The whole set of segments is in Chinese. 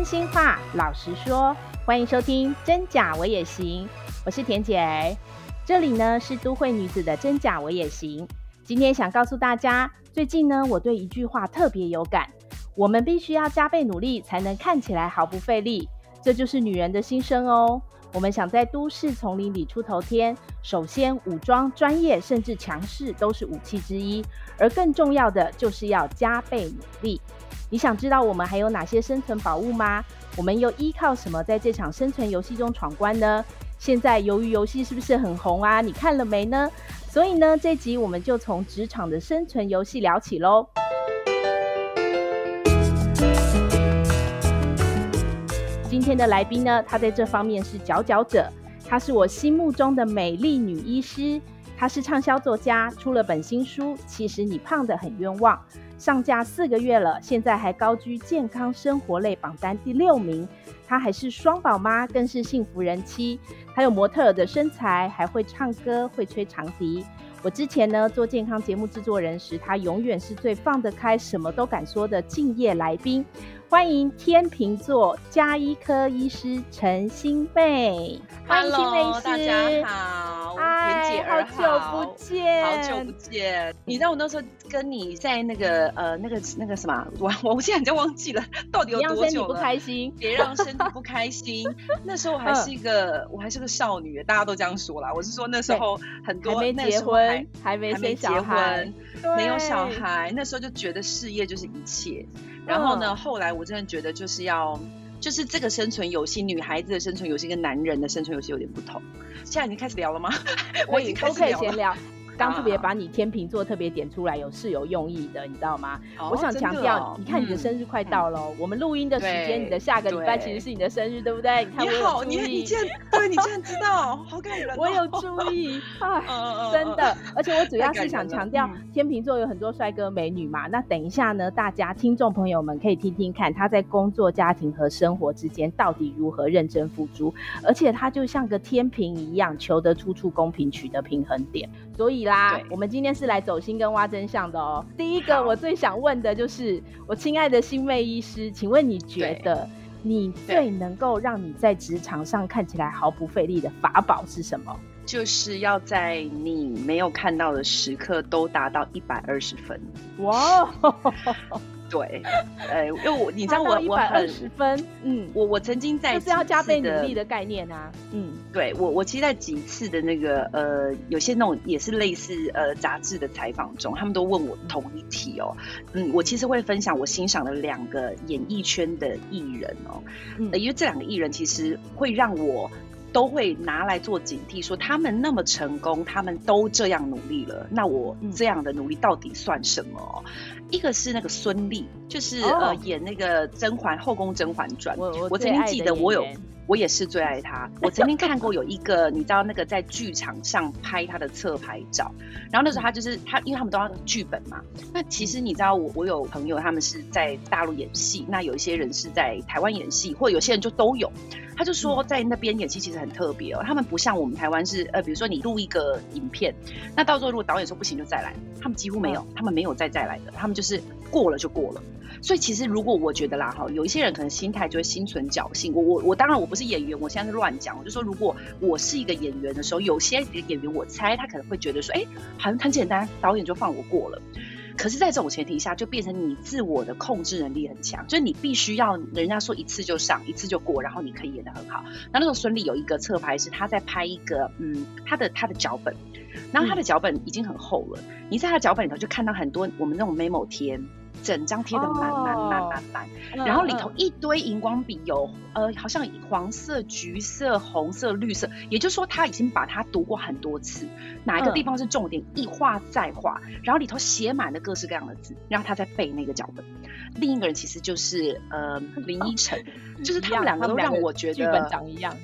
真心话，老实说，欢迎收听《真假我也行》，我是田姐，这里呢是都会女子的真假我也行。今天想告诉大家，最近呢我对一句话特别有感：我们必须要加倍努力，才能看起来毫不费力。这就是女人的心声哦。我们想在都市丛林里出头天，首先武装、专业甚至强势都是武器之一，而更重要的就是要加倍努力。你想知道我们还有哪些生存宝物吗？我们又依靠什么在这场生存游戏中闯关呢？现在鱿鱼游戏是不是很红啊？你看了没呢？所以呢，这集我们就从职场的生存游戏聊起喽。今天的来宾呢，她在这方面是佼佼者。她是我心目中的美丽女医师。她是畅销作家，出了本新书《其实你胖得很冤枉》，上架四个月了，现在还高居健康生活类榜单第六名。她还是双宝妈，更是幸福人妻。她有模特的身材，还会唱歌，会吹长笛。我之前呢做健康节目制作人时，她永远是最放得开、什么都敢说的敬业来宾。欢迎天秤座加医科医师陈欣湄，欢迎欣湄医师，大家好，恬姐儿好，好久不见，好久不见。你知道我那时候跟你在那个呃那个那个什么，我 我现在已经忘记了，到底有多久了？别让身体不开心，别让身体不开心。那时候我还是一个，嗯、我还是个少女，大家都这样说啦。我是说那时候很多还没结婚，还没生小孩，没有小孩，那时候就觉得事业就是一切。然后呢，后来我真的觉得就是要，就是这个生存游戏，女孩子的生存游戏跟男人的生存游戏有点不同。现在已经开始聊了吗？我已经开始聊了。刚特别把你天秤座特别点出来，有是有用意的，你知道吗？我想强调，你看你的生日快到了，我们录音的时间，你的下个礼拜其实是你的生日，对不对？你看我有注意，你竟然对，你竟然知道，好感人。我有注意，啊，真的，而且我主要是想强调，天秤座有很多帅哥美女嘛。那等一下呢，大家听众朋友们可以听听看，他在工作、家庭和生活之间到底如何认真付出，而且他就像个天平一样，求得处处公平，取得平衡点。所以啦，我们今天是来走心跟挖真相的哦。第一个，我最想问的就是，我亲爱的新妹医师，请问你觉得你最能够让你在职场上看起来毫不费力的法宝是什么？就是要在你没有看到的时刻都达到一百二十分。哇！对，呃，因为我你知道我我很十分，嗯，我我曾经在就是要加倍努力的概念啊，嗯，对我我其实在几次的那个呃，有些那种也是类似呃杂志的采访中，他们都问我同一题哦，嗯，我其实会分享我欣赏的两个演艺圈的艺人哦，嗯，因为这两个艺人其实会让我。都会拿来做警惕，说他们那么成功，他们都这样努力了，那我这样的努力到底算什么？嗯、一个是那个孙俪，就是、哦、呃演那个甄嬛后宫甄嬛传，我我，我曾经记得我有。我也是最爱他。我曾经看过有一个，你知道那个在剧场上拍他的侧拍照，然后那时候他就是他，因为他们都要剧本嘛。那其实你知道我，我我有朋友他们是在大陆演戏，那有一些人是在台湾演戏，或者有些人就都有。他就说在那边演戏其实很特别哦，他们不像我们台湾是呃，比如说你录一个影片，那到时候如果导演说不行就再来，他们几乎没有，他们没有再再来的，他们就是过了就过了。所以其实，如果我觉得啦，哈，有一些人可能心态就会心存侥幸。我我我当然我不是演员，我现在是乱讲。我就说，如果我是一个演员的时候，有些演员我猜他可能会觉得说，哎，好像很简单，导演就放我过了。可是，在这种前提下，就变成你自我的控制能力很强，就是你必须要人家说一次就上，一次就过，然后你可以演得很好。那那个孙俪有一个侧拍是她在拍一个，嗯，她的她的脚本，然后她的脚本已经很厚了，嗯、你在她的脚本里头就看到很多我们那种 memo 贴。整张贴的满满满满满，然后里头一堆荧光笔，有呃，好像黄色、橘色、红色、绿色，也就是说他已经把它读过很多次，哪一个地方是重点，一画再画，然后里头写满了各式各样的字，然后他在背那个脚本。另一个人其实就是呃 林依晨，就是他们两个都让我觉得剧本长一样。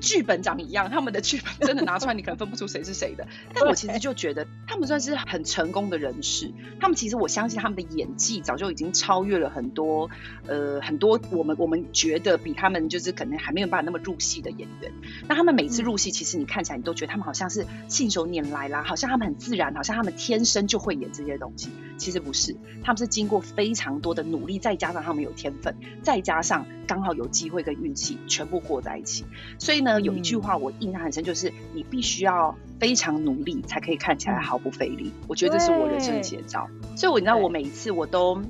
剧本长一样，他们的剧本真的拿出来，你可能分不出谁是谁的。但我其实就觉得，他们算是很成功的人士。他们其实，我相信他们的演技早就已经超越了很多，呃，很多我们我们觉得比他们就是可能还没有办法那么入戏的演员。那他们每次入戏，其实你看起来，你都觉得他们好像是信手拈来啦，好像他们很自然，好像他们天生就会演这些东西。其实不是，他们是经过非常多的努力，再加上他们有天分，再加上刚好有机会跟运气，全部过在一起。所以呢，有一句话我印象很深，就是你必须要非常努力，才可以看起来毫不费力。我觉得这是我人生的写照。所以我你知道，我每一次我都。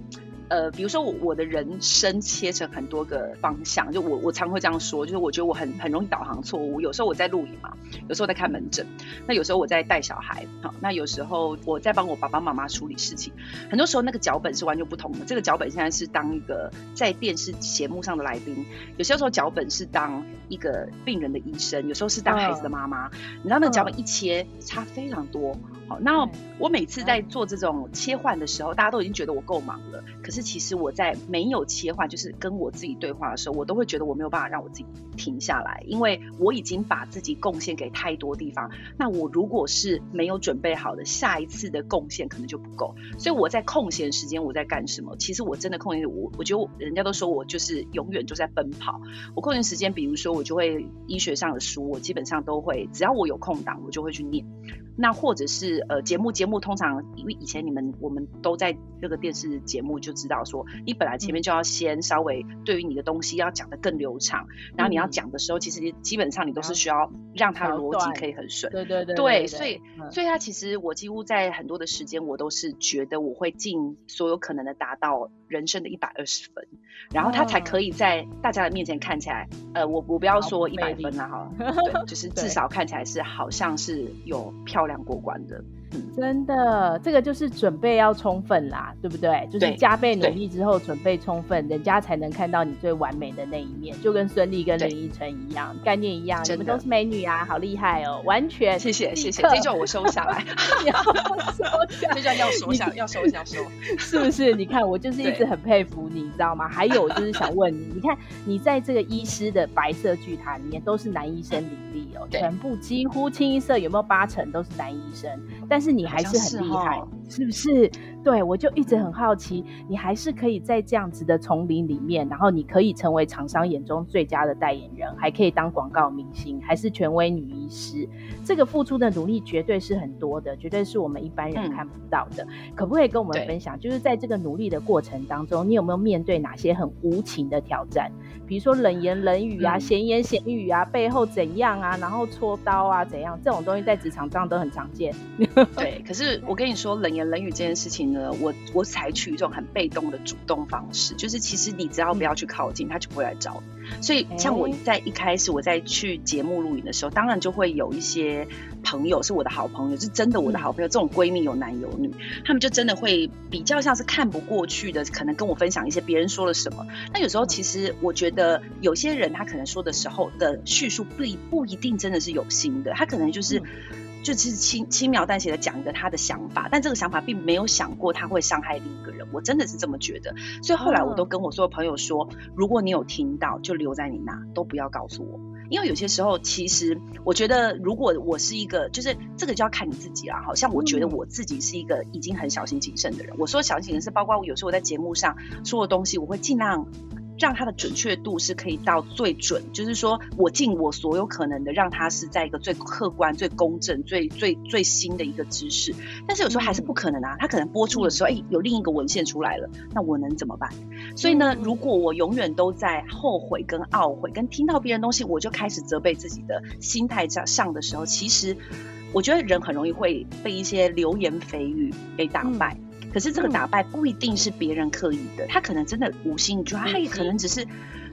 呃，比如说我我的人生切成很多个方向，就我我常会这样说，就是我觉得我很很容易导航错误。有时候我在录影嘛，有时候在看门诊，那有时候我在带小孩，好，那有时候我在帮我爸爸妈妈处理事情。很多时候那个脚本是完全不同的。这个脚本现在是当一个在电视节目上的来宾，有些时候脚本是当一个病人的医生，有时候是当孩子的妈妈。你知道那个脚本一切差非常多。好，那我每次在做这种切换的时候，大家都已经觉得我够忙了。可是其实我在没有切换，就是跟我自己对话的时候，我都会觉得我没有办法让我自己停下来，因为我已经把自己贡献给太多地方。那我如果是没有准备好的，下一次的贡献可能就不够。所以我在空闲时间我在干什么？其实我真的空闲，我我觉得人家都说我就是永远都在奔跑。我空闲时间，比如说我就会医学上的书，我基本上都会，只要我有空档，我就会去念。那或者是呃节目节目通常因为以前你们我们都在这个电视节目就知道说，你本来前面就要先稍微对于你的东西要讲得更流畅，然后你要讲的时候，其实基本上你都是需要让它的逻辑可以很顺。对对对。对，所以所以它其实我几乎在很多的时间我都是觉得我会尽所有可能的达到人生的一百二十分，然后它才可以在大家的面前看起来，呃我我不要说一百分了哈，对，就是至少看起来是好像是有漂亮。过关的。嗯、真的，这个就是准备要充分啦，对不对？就是加倍努力之后准备充分，人家才能看到你最完美的那一面。就跟孙俪跟林依晨一样，概念一样，你们都是美女啊，好厉害哦！完全，谢谢谢谢，这叫我收下来，要收下，这叫要收下，要收下收，是不是？你看我就是一直很佩服你，你知道吗？还有就是想问你，你看你在这个医师的白色巨塔里面都是男医生林立哦，全部几乎清一色有没有八成都是男医生？但但是你还是很厉害，是，是不是？对，我就一直很好奇，你还是可以在这样子的丛林里面，然后你可以成为厂商眼中最佳的代言人，还可以当广告明星，还是权威女医师。这个付出的努力绝对是很多的，绝对是我们一般人看不到的。嗯、可不可以跟我们分享，就是在这个努力的过程当中，你有没有面对哪些很无情的挑战？比如说冷言冷语啊，嗯、闲言闲语啊，背后怎样啊，然后戳刀啊，怎样？这种东西在职场上都很常见。对，可是我跟你说，冷言冷语这件事情呢，我我采取一种很被动的主动方式，就是其实你只要不要去靠近，他就不会来找你。所以像我在一开始我在去节目录影的时候，当然就会有一些朋友是我的好朋友，是真的我的好朋友，这种闺蜜有男有女，他们就真的会比较像是看不过去的，可能跟我分享一些别人说了什么。那有时候其实我觉得有些人他可能说的时候的叙述不不一定真的是有心的，他可能就是。就是轻轻描淡写的讲一个他的想法，但这个想法并没有想过他会伤害另一个人，我真的是这么觉得。所以后来我都跟我所有朋友说，如果你有听到，就留在你那，都不要告诉我，因为有些时候，其实我觉得，如果我是一个，就是这个就要看你自己了。好像我觉得我自己是一个已经很小心谨慎的人。我说小心谨慎是包括我有时候我在节目上说的东西，我会尽量。让它的准确度是可以到最准，就是说我尽我所有可能的让它是在一个最客观、最公正、最最最新的一个知识。但是有时候还是不可能啊，它可能播出的时候，哎、欸，有另一个文献出来了，那我能怎么办？所以呢，如果我永远都在后悔跟懊悔，跟听到别人东西我就开始责备自己的心态上上的时候，其实我觉得人很容易会被一些流言蜚语给打败。嗯可是这个打败不一定是别人刻意的，他可能真的无心，就他也可能只是，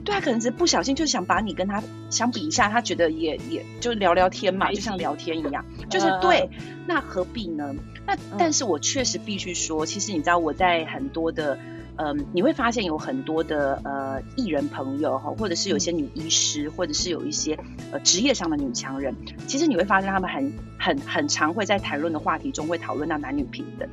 对他可能只是不小心就想把你跟他相比一下，他觉得也也就聊聊天嘛，就像聊天一样，就是对，那何必呢？那但是我确实必须说，其实你知道我在很多的，嗯，你会发现有很多的呃艺人朋友哈，或者是有些女医师，或者是有一些呃职业上的女强人，其实你会发现他们很很很常会在谈论的话题中会讨论到男女平等。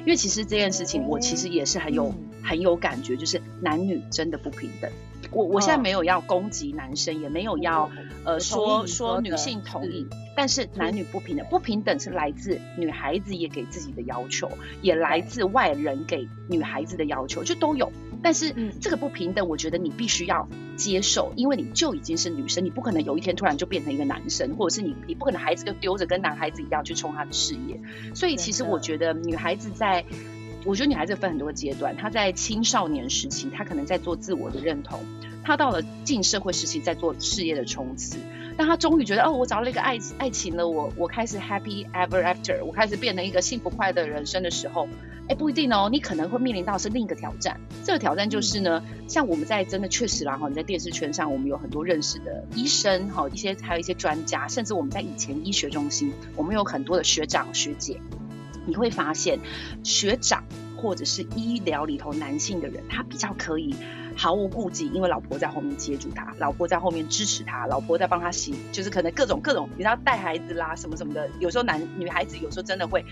因为其实这件事情，我其实也是很有、嗯、很有感觉，就是男女真的不平等。我我现在没有要攻击男生，哦、也没有要呃说说女性同意，是但是男女不平等，不平等是来自女孩子也给自己的要求，也来自外人给女孩子的要求，就都有。但是这个不平等，我觉得你必须要接受，因为你就已经是女生，你不可能有一天突然就变成一个男生，或者是你你不可能孩子就丢着跟男孩子一样去冲他的事业。所以其实我觉得女孩子在我觉得女孩子分很多阶段，她在青少年时期，她可能在做自我的认同；她到了进社会时期，在做事业的冲刺。当他终于觉得哦，我找到一个爱爱情了，我我开始 happy ever after，我开始变成一个幸福快乐的人生的时候，哎，不一定哦，你可能会面临到是另一个挑战。这个挑战就是呢，嗯、像我们在真的确实啦哈，你在电视圈上，我们有很多认识的医生哈，一些还有一些专家，甚至我们在以前医学中心，我们有很多的学长学姐。你会发现，学长或者是医疗里头男性的人，他比较可以毫无顾忌，因为老婆在后面接住他，老婆在后面支持他，老婆在帮他洗，就是可能各种各种，你知道带孩子啦什么什么的。有时候男女孩子有时候真的会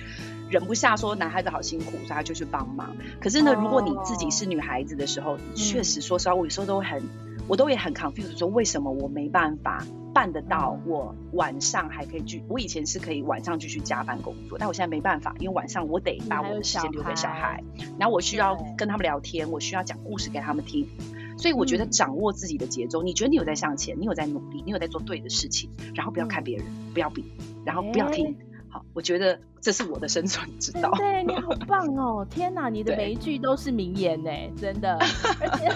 忍不下，说男孩子好辛苦，所以他就去帮忙。可是呢，如果你自己是女孩子的时候，你确实说实话，我有时候都会很，我都也很 confused，说为什么我没办法。办得到，我晚上还可以去。我以前是可以晚上继续加班工作，但我现在没办法，因为晚上我得把我的时间留给小孩，然后我需要跟他们聊天，我需要讲故事给他们听。所以我觉得掌握自己的节奏，你觉得你有在向前，你有在努力，你有在做对的事情，然后不要看别人，不要比，然后不要听。好，我觉得这是我的生存之道。对，你好棒哦！天哪，你的 每一句都是名言呢，真的。而 且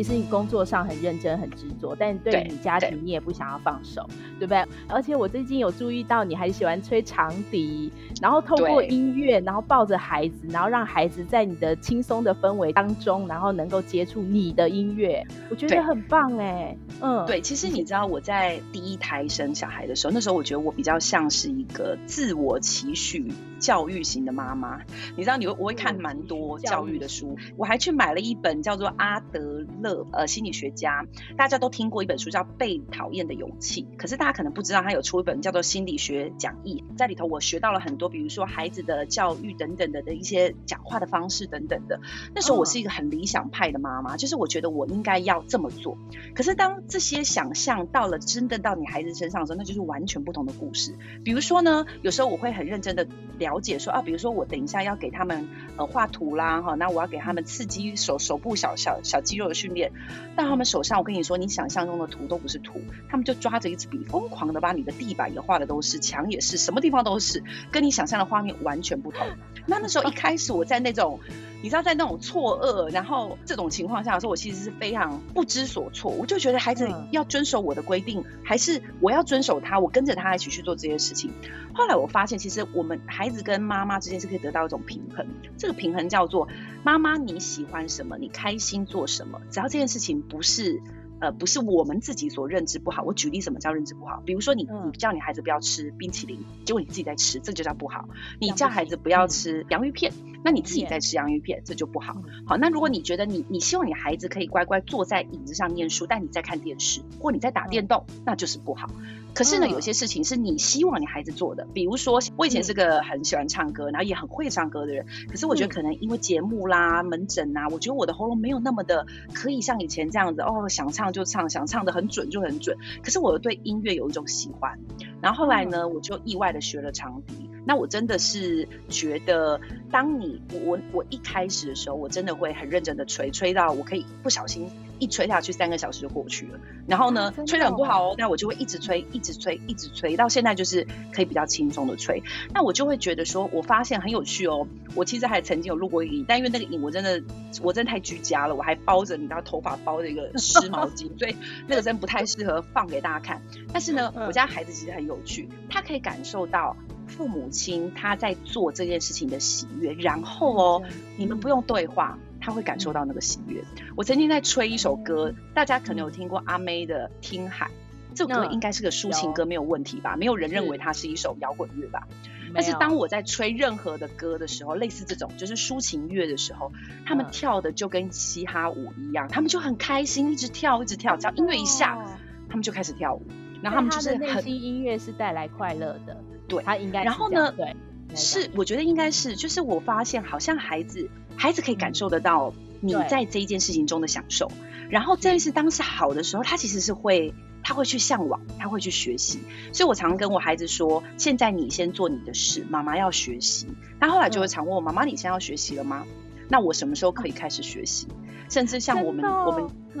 其实你工作上很认真、很执着，但对于你家庭，你也不想要放手，对，对不对？而且我最近有注意到，你还喜欢吹长笛，然后透过音乐，然后抱着孩子，然后让孩子在你的轻松的氛围当中，然后能够接触你的音乐，我觉得很棒哎。嗯，对，其实你知道我在第一胎生小孩的时候，那时候我觉得我比较像是一个自我期许教育型的妈妈。你知道，你会我会看蛮多教育的书，我还去买了一本叫做阿德勒。呃，心理学家，大家都听过一本书叫《被讨厌的勇气》，可是大家可能不知道，他有出一本叫做《心理学讲义》，在里头我学到了很多，比如说孩子的教育等等的的一些讲话的方式等等的。那时候我是一个很理想派的妈妈，就是我觉得我应该要这么做。可是当这些想象到了真的到你孩子身上的时候，那就是完全不同的故事。比如说呢，有时候我会很认真的了解说啊，比如说我等一下要给他们呃画图啦，哈，那我要给他们刺激手手部小小小肌肉的训练。到他们手上，我跟你说，你想象中的图都不是图，他们就抓着一支笔，疯狂的把你的地板也画的都是，墙也是，什么地方都是，跟你想象的画面完全不同。那那时候一开始我在那种，你知道，在那种错愕，然后这种情况下的时候，我其实是非常不知所措。我就觉得孩子要遵守我的规定，还是我要遵守他，我跟着他一起去做这些事情。后来我发现，其实我们孩子跟妈妈之间是可以得到一种平衡。这个平衡叫做妈妈你喜欢什么，你开心做什么，只要这件事情不是。呃，不是我们自己所认知不好。我举例，什么叫认知不好？比如说你，你叫你孩子不要吃冰淇淋，结果你自己在吃，这就叫不好。你叫孩子不要吃洋芋片，那你自己在吃洋芋片，这就不好。好，那如果你觉得你你希望你孩子可以乖乖坐在椅子上念书，但你在看电视或你在打电动，那就是不好。可是呢，有些事情是你希望你孩子做的，比如说我以前是个很喜欢唱歌，然后也很会唱歌的人，可是我觉得可能因为节目啦、门诊啊，我觉得我的喉咙没有那么的可以像以前这样子哦，想唱就唱，想唱的很准就很准。可是我对音乐有一种喜欢，然后后来呢，我就意外的学了长笛。那我真的是觉得，当你我我一开始的时候，我真的会很认真的吹，吹到我可以不小心一吹下去，三个小时就过去了。然后呢，吹得很不好哦，那我就会一直吹，一直吹，一直吹，到现在就是可以比较轻松的吹。那我就会觉得说，我发现很有趣哦。我其实还曾经有录过一个影，但因为那个影我真的我真的太居家了，我还包着你知道头发包着一个 湿毛巾，所以那个真不太适合放给大家看。但是呢，我家孩子其实很有趣，他可以感受到。父母亲他在做这件事情的喜悦，然后哦，你们不用对话，他会感受到那个喜悦。我曾经在吹一首歌，大家可能有听过阿妹的《听海》，这首歌应该是个抒情歌，没有问题吧？没有人认为它是一首摇滚乐吧？但是当我在吹任何的歌的时候，类似这种就是抒情乐的时候，他们跳的就跟嘻哈舞一样，他们就很开心，一直跳，一直跳，只要音乐一下，他们就开始跳舞。然后他们就是内心音乐是带来快乐的。对，他应该。然后呢？对，是，我觉得应该是，就是我发现好像孩子，孩子可以感受得到你在这一件事情中的享受。然后这件事当时好的时候，他其实是会，他会去向往，他会去学习。所以我常跟我孩子说：现在你先做你的事，妈妈要学习。他后来就会常问我：妈妈，你现在要学习了吗？那我什么时候可以开始学习？甚至像我们，哦、我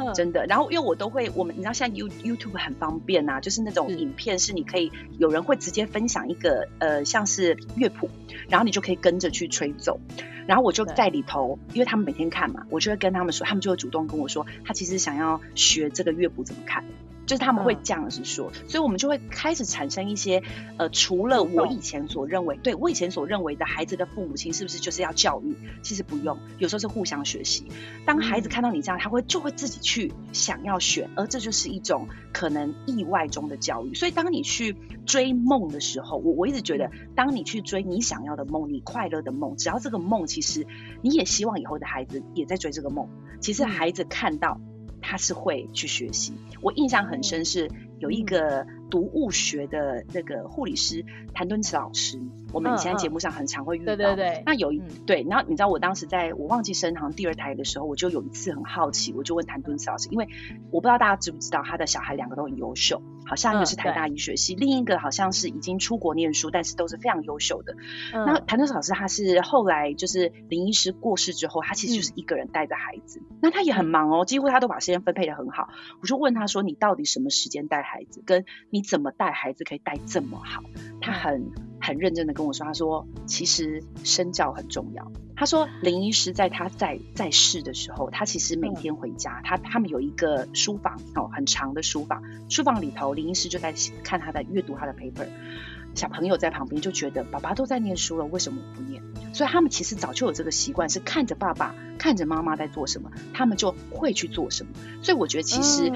们真的，然后因为我都会，我们你知道，现在 You YouTube 很方便呐、啊，就是那种影片是你可以有人会直接分享一个呃，像是乐谱，然后你就可以跟着去吹奏，然后我就在里头，因为他们每天看嘛，我就会跟他们说，他们就会主动跟我说，他其实想要学这个乐谱怎么看。就是他们会这样子说，嗯，所以我们就会开始产生一些，呃，除了我以前所认为，对我以前所认为的孩子的父母亲是不是就是要教育？其实不用，有时候是互相学习。当孩子看到你这样，他会就会自己去想要选，而这就是一种可能意外中的教育。所以当你去追梦的时候，我我一直觉得，当你去追你想要的梦，你快乐的梦，只要这个梦其实你也希望以后的孩子也在追这个梦，其实孩子看到。他是会去学习，我印象很深是有一个读物学的那个护理师谭敦慈老师，我们以前在节目上很常会遇到。对对对。那有一对，然后你知道我当时在我忘记生堂第二胎的时候，我就有一次很好奇，我就问谭敦慈老师，因为我不知道大家知不知道他的小孩两个都很优秀，好像一个是台大医学系，另一个好像是已经出国念书，但是都是非常优秀的。那谭敦慈老师他是后来就是林医师过世之后，他其实就是一个人带着孩子，那他也很忙哦，几乎他都把时间分配的很好。我就问他说：“你到底什么时间带孩子？跟你怎么带孩子可以带这么好？”他很很认真的跟我说：“他说其实身教很重要。他说林医师在他在在世的时候，他其实每天回家，他他们有一个书房哦，很长的书房，书房里头林医师就在看他的阅读他的 paper。”小朋友在旁边就觉得爸爸都在念书了，为什么我不念？所以他们其实早就有这个习惯，是看着爸爸、看着妈妈在做什么，他们就会去做什么。所以我觉得其实，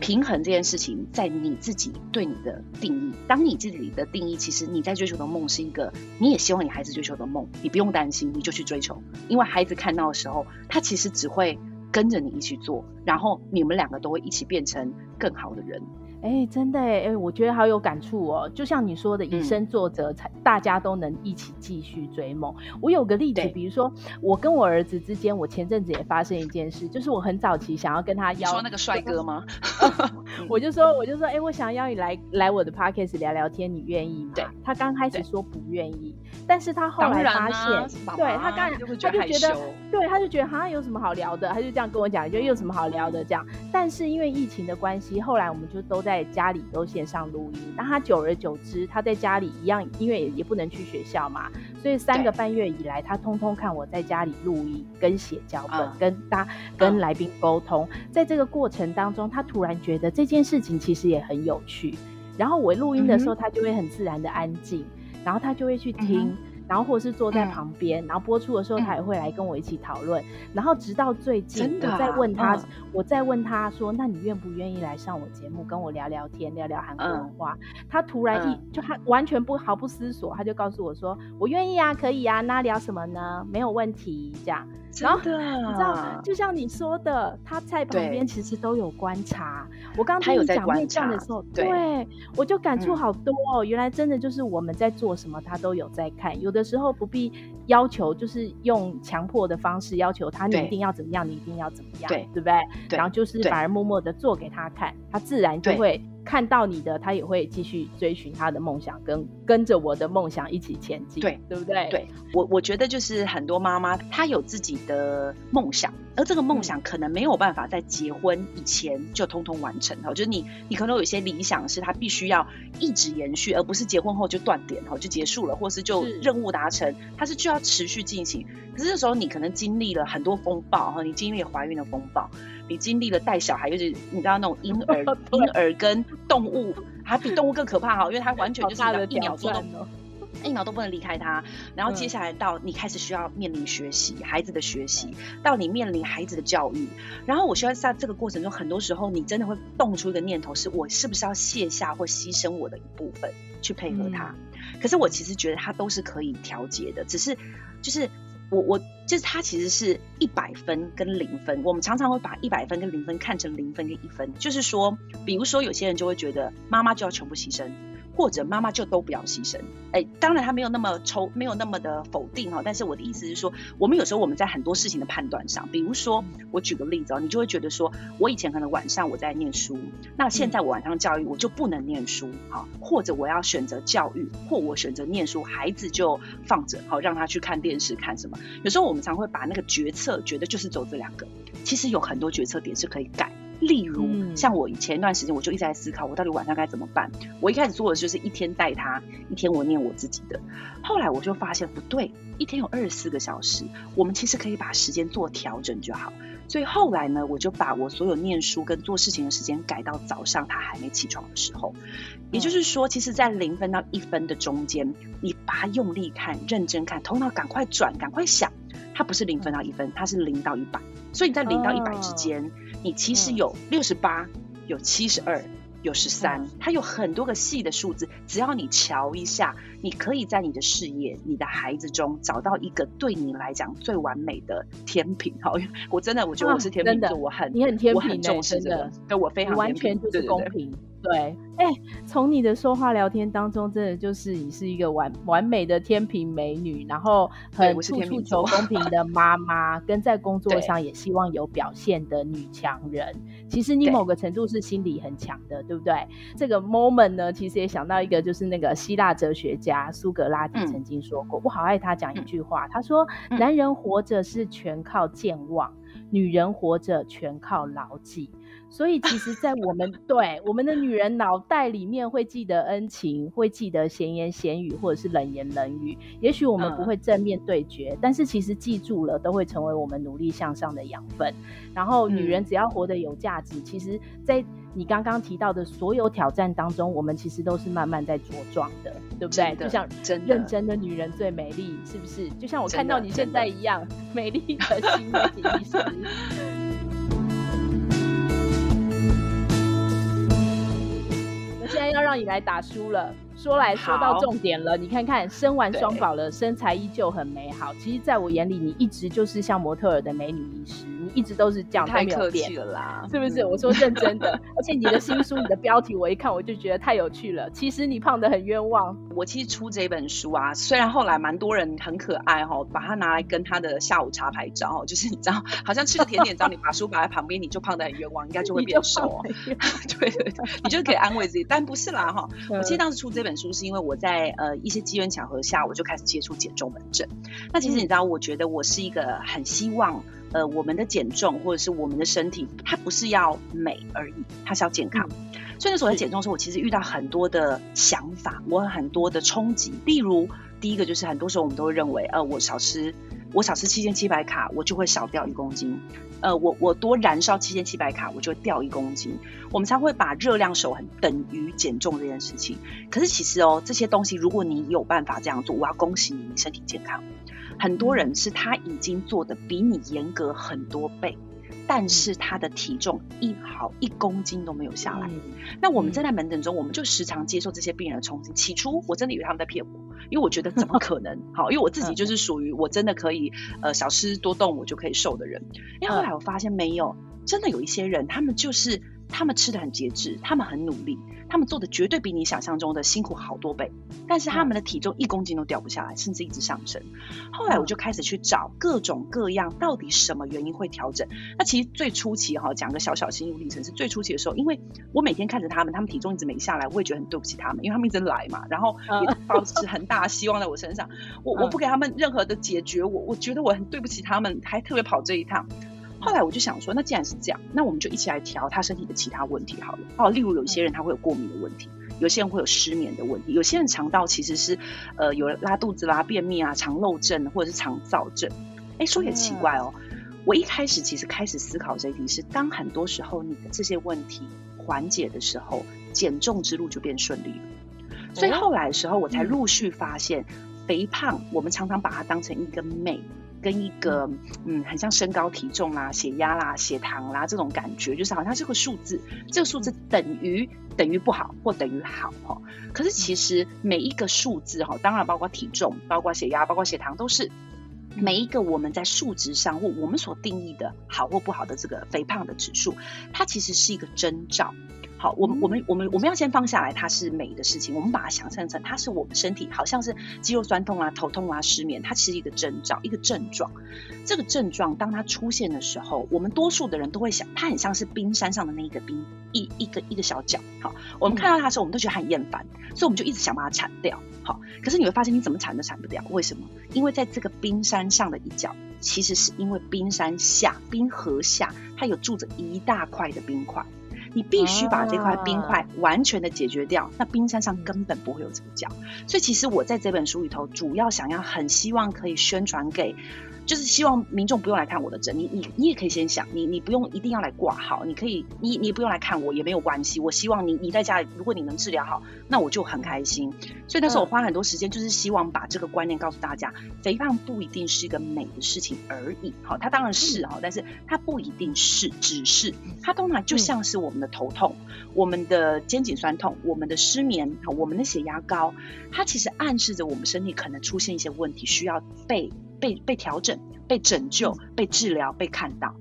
平衡这件事情在你自己对你的定义。当你自己的定义，其实你在追求的梦是一个，你也希望你孩子追求的梦，你不用担心，你就去追求，因为孩子看到的时候，他其实只会跟着你一起做，然后你们两个都会一起变成更好的人。哎、欸，真的哎，哎，我觉得好有感触哦。就像你说的，以身作则，才大家都能一起继续追梦。我有个例子，比如说我跟我儿子之间，我前阵子也发生一件事，就是我很早期想要跟他邀，说那个帅哥吗？我就说，我就说，哎、欸，我想要你来来我的 podcast 聊聊天，你愿意吗？对，他刚开始说不愿意，但是他后来发现，啊、对他刚他就觉得，对，他就觉得好像有什么好聊的，他就这样跟我讲，就有什么好聊的这样。但是因为疫情的关系，后来我们就都。在家里都线上录音，那他久而久之，他在家里一样，因为也不能去学校嘛，所以三个半月以来，他通通看我在家里录音、跟写脚本、跟大跟来宾沟通。在这个过程当中，他突然觉得这件事情其实也很有趣。然后我录音的时候，他就会很自然的安静，然后他就会去听。然后或者是坐在旁边，嗯，然后播出的时候他也会来跟我一起讨论，嗯。然后直到最近，我再问他，嗯，我再问他说：“那你愿不愿意来上我节目，跟我聊聊天，聊聊韩国文化？”嗯，他突然一，嗯，就他完全不毫不思索，他就告诉我说：“我愿意啊，可以啊，那聊什么呢？没有问题。”这样。然后你知道，就像你说的，他在旁边其实都有观察。我刚听你讲面相的时候，对，对我就感触好多哦。嗯。原来真的就是我们在做什么，他都有在看。有的时候不必要求，就是用强迫的方式要求他，你一定要怎么样，你一定要怎么样，对，对不对？对。然后就是反而默默的做给他看，他自然就会。看到你的，他也会继续追寻他的梦想，跟跟着我的梦想一起前进，对，对不对？对，我我觉得就是很多妈妈她有自己的梦想，而这个梦想可能没有办法在结婚以前就通通完成哈，就是你你可能有一些理想是她必须要一直延续，而不是结婚后就断点哈就结束了，或是就任务达成，它是就要持续进行。可是这时候你可能经历了很多风暴哈，你经历了怀孕的风暴。你经历了带小孩，就是你知道那种婴儿，婴儿跟动物还比动物更可怕哈，因为它完全就是一秒钟都一秒都不能离开它。然后接下来到你开始需要面临学习，孩子的学习，到你面临孩子的教育。然后我希望在这个过程中，很多时候你真的会动出一个念头，是我是不是要卸下或牺牲我的一部分去配合他？可是我其实觉得它都是可以调节的，只是就是。我我就是他其实是一百分跟零分，我们常常会把一百分跟零分看成零分跟一分，就是说，比如说有些人就会觉得妈妈就要全部牺牲，或者妈妈就都不要牺牲。哎，当然他没有那么抽，没有那么的否定哈。但是我的意思是说，我们有时候我们在很多事情的判断上，比如说我举个例子哦，你就会觉得说，我以前可能晚上我在念书，那现在我晚上教育我就不能念书哈，或者我要选择教育，或我选择念书，孩子就放着好让他去看电视看什么。有时候我们常会把那个决策觉得就是走这两个，其实有很多决策点是可以改。例如，嗯、像我前一段时间，我就一直在思考，我到底晚上该怎么办。我一开始做的就是一天带他，一天我念我自己的。后来我就发现不对，一天有二十四个小时，我们其实可以把时间做调整就好。所以后来呢，我就把我所有念书跟做事情的时间改到早上他还没起床的时候。也就是说，其实，在零分到一分的中间，你把它用力看、认真看，头脑赶快转、赶快想，它不是零分到一分，它是零到一百。所以你在零到一百之间。哦你其实有六十八，有七十二，有十三，它有很多个细的数字。只要你瞧一下，你可以在你的事业、你的孩子中找到一个对你来讲最完美的天平。好，我真的我觉得我是天平座，我很你很天平，我很重视这个，对我非常完全就是公平。对，哎、欸，从你的说话聊天当中，真的就是你是一个完完美的天平美女，然后很处处求公平的 妈妈，跟在工作上也希望有表现的女强人。其实你某个程度是心理很强的，对不对？这个 moment 呢，其实也想到一个，就是那个希腊哲学家苏格拉底曾经说过，嗯、我好爱他讲一句话，嗯、他说：“男人活着是全靠健忘，嗯、女人活着全靠牢记。”所以，其实，在我们对我们的女人脑袋里面，会记得恩情，会记得闲言闲语，或者是冷言冷语。也许我们不会正面对决，嗯、但是其实记住了，都会成为我们努力向上的养分。然后，女人只要活得有价值，嗯、其实，在你刚刚提到的所有挑战当中，我们其实都是慢慢在茁壮的，对不对？就像认真的女人最美丽，是不是？就像我看到你现在一样，美丽的新媒体医师。让你来打输了。说来说到重点了，你看看生完双宝了，身材依旧很美好。其实，在我眼里，你一直就是像模特儿的美女医师，你一直都是这样，太客气了啦，是不是？嗯、我说认真的，而且你的新书，你的标题我一看我就觉得太有趣了。其实你胖的很冤枉。我其实出这本书啊，虽然后来蛮多人很可爱哈，把它拿来跟他的下午茶拍照，就是你知道，好像吃个甜点，只要你把书摆在旁边，你就胖的很冤枉，应该就会变瘦。对对对，你就可以安慰自己，但不是啦哈。我其实当时出这。本书是因为我在呃一些机缘巧合下，我就开始接触减重门诊。那其实你知道，我觉得我是一个很希望呃我们的减重或者是我们的身体，它不是要美而已，它是要健康。嗯、所以那时候在减重的时候，我其实遇到很多的想法，我有很多的冲击。例如，第一个就是很多时候我们都会认为，呃，我少吃。我少吃七千七百卡，我就会少掉一公斤。呃，我我多燃烧七千七百卡，我就会掉一公斤。我们才会把热量守恒等于减重这件事情。可是其实哦，这些东西如果你有办法这样做，我要恭喜你，你身体健康。很多人是他已经做的比你严格很多倍。但是他的体重一毫一公斤都没有下来。嗯、那我们站在门诊中，我们就时常接受这些病人的冲击。起初我真的以为他们在骗我，因为我觉得怎么可能？好，因为我自己就是属于我真的可以呃少吃多动我就可以瘦的人。因为后来我发现没有，真的有一些人，他们就是。他们吃的很节制，他们很努力，他们做的绝对比你想象中的辛苦好多倍，但是他们的体重一公斤都掉不下来，甚至一直上升。后来我就开始去找各种各样，到底什么原因会调整？那其实最初期哈，讲个小小心路历程是最初期的时候，因为我每天看着他们，他们体重一直没下来，我也觉得很对不起他们，因为他们一直来嘛，然后也抱持很大的希望在我身上，我我不给他们任何的解决，我我觉得我很对不起他们，还特别跑这一趟。后来我就想说，那既然是这样，那我们就一起来调他身体的其他问题好了。哦，例如有一些人他会有过敏的问题，有些人会有失眠的问题，有些人肠道其实是呃有拉肚子啦、便秘啊、肠漏症或者是肠燥症。哎，说也奇怪哦，我一开始其实开始思考这一题是，当很多时候你的这些问题缓解的时候，减重之路就变顺利了。所以后来的时候，我才陆续发现，肥胖我们常常把它当成一个美。跟一个嗯，很像身高体重啦、血压啦、血糖啦这种感觉，就是好像是个数字，这个数字等于等于不好或等于好哈。可是其实每一个数字哈，当然包括体重、包括血压、包括血糖，都是每一个我们在数值上或我们所定义的好或不好的这个肥胖的指数，它其实是一个征兆。好，我们我们我们我们要先放下来，它是美的事情，我们把它想象成它是我们身体，好像是肌肉酸痛啊、头痛啊、失眠，它其实一个征兆，一个症状。这个症状当它出现的时候，我们多数的人都会想，它很像是冰山上的那一个冰，一一个一个小角。好，我们看到它的时候，我们都觉得很厌烦，所以我们就一直想把它铲掉。好，可是你会发现你怎么铲都铲不掉，为什么？因为在这个冰山上的一角，其实是因为冰山下、冰河下，它有住着一大块的冰块。你必须把这块冰块完全的解决掉，啊、那冰山上根本不会有这个角。所以其实我在这本书里头，主要想要很希望可以宣传给。就是希望民众不用来看我的诊，你你你也可以先想，你你不用一定要来挂号，你可以你你不用来看我也没有关系。我希望你你在家里，如果你能治疗好，那我就很开心。所以那时候我花很多时间，就是希望把这个观念告诉大家，肥胖不一定是一个美的事情而已。好，它当然是哈，但是它不一定是，只是它通常就像是我们的头痛、我们的肩颈酸痛、我们的失眠、我们的血压高，它其实暗示着我们身体可能出现一些问题，需要被。被被调整、被拯救、被治疗、被看到，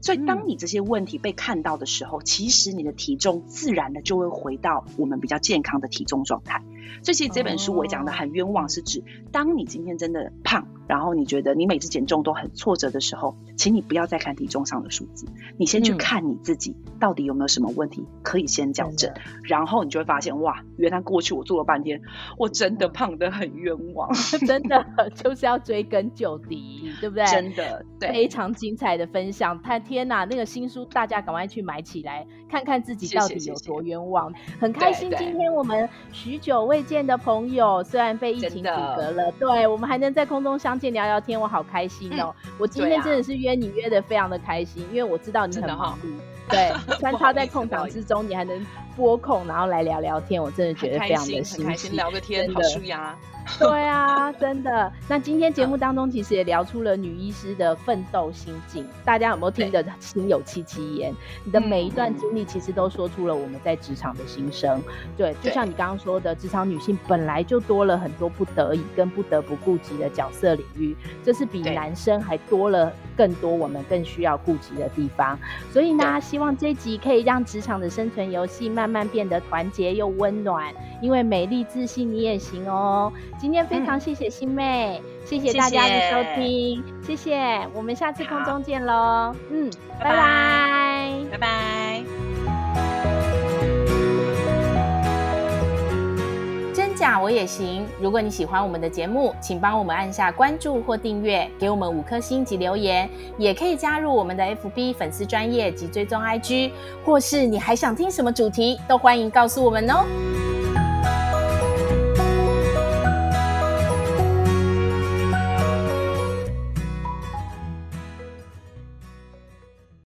所以当你这些问题被看到的时候，其实你的体重自然的就会回到我们比较健康的体重状态。所以其实这本书我讲的很冤枉，是指当你今天真的胖，然后你觉得你每次减重都很挫折的时候，请你不要再看体重上的数字，你先去看你自己到底有没有什么问题可以先矫正，然后你就会发现哇，原来过去我做了半天，我真的胖得很冤枉，真的就是要追根究底，对不对？真的，对，非常精彩的分享，太天哪，那个新书大家赶快去买起来，看看自己到底有多冤枉。谢谢谢谢，很开心，今天我们许久未见的朋友，虽然被疫情阻隔了，对，我们还能在空中相见聊聊天，我好开心哦！嗯、我今天真的是约你约的非常的开心，因为我知道你很忙碌，对，穿插在空档之中，你还能拨空，然后来聊聊天，我真的觉得非常的开心，很开心，聊个天，好舒压。对啊，真的。那今天节目当中，其实也聊出了女医师的奋斗心境。大家有没有听得心有戚戚焉？你的每一段经历，其实都说出了我们在职场的心声。对，就像你刚刚说的，职场女性本来就多了很多不得已跟不得不顾及的角色领域，这是比男生还多了更多我们更需要顾及的地方。所以呢，希望这集可以让职场的生存游戏慢慢变得团结又温暖。因为美丽自信，你也行哦。今天非常谢谢欣湄，嗯、谢谢大家的收听，谢谢，谢谢，我们下次空中见喽。嗯，拜拜，拜拜。真假我也行。如果你喜欢我们的节目，请帮我们按下关注或订阅，给我们五颗星及留言，也可以加入我们的 FB 粉丝专业及追踪 IG，或是你还想听什么主题，都欢迎告诉我们哦。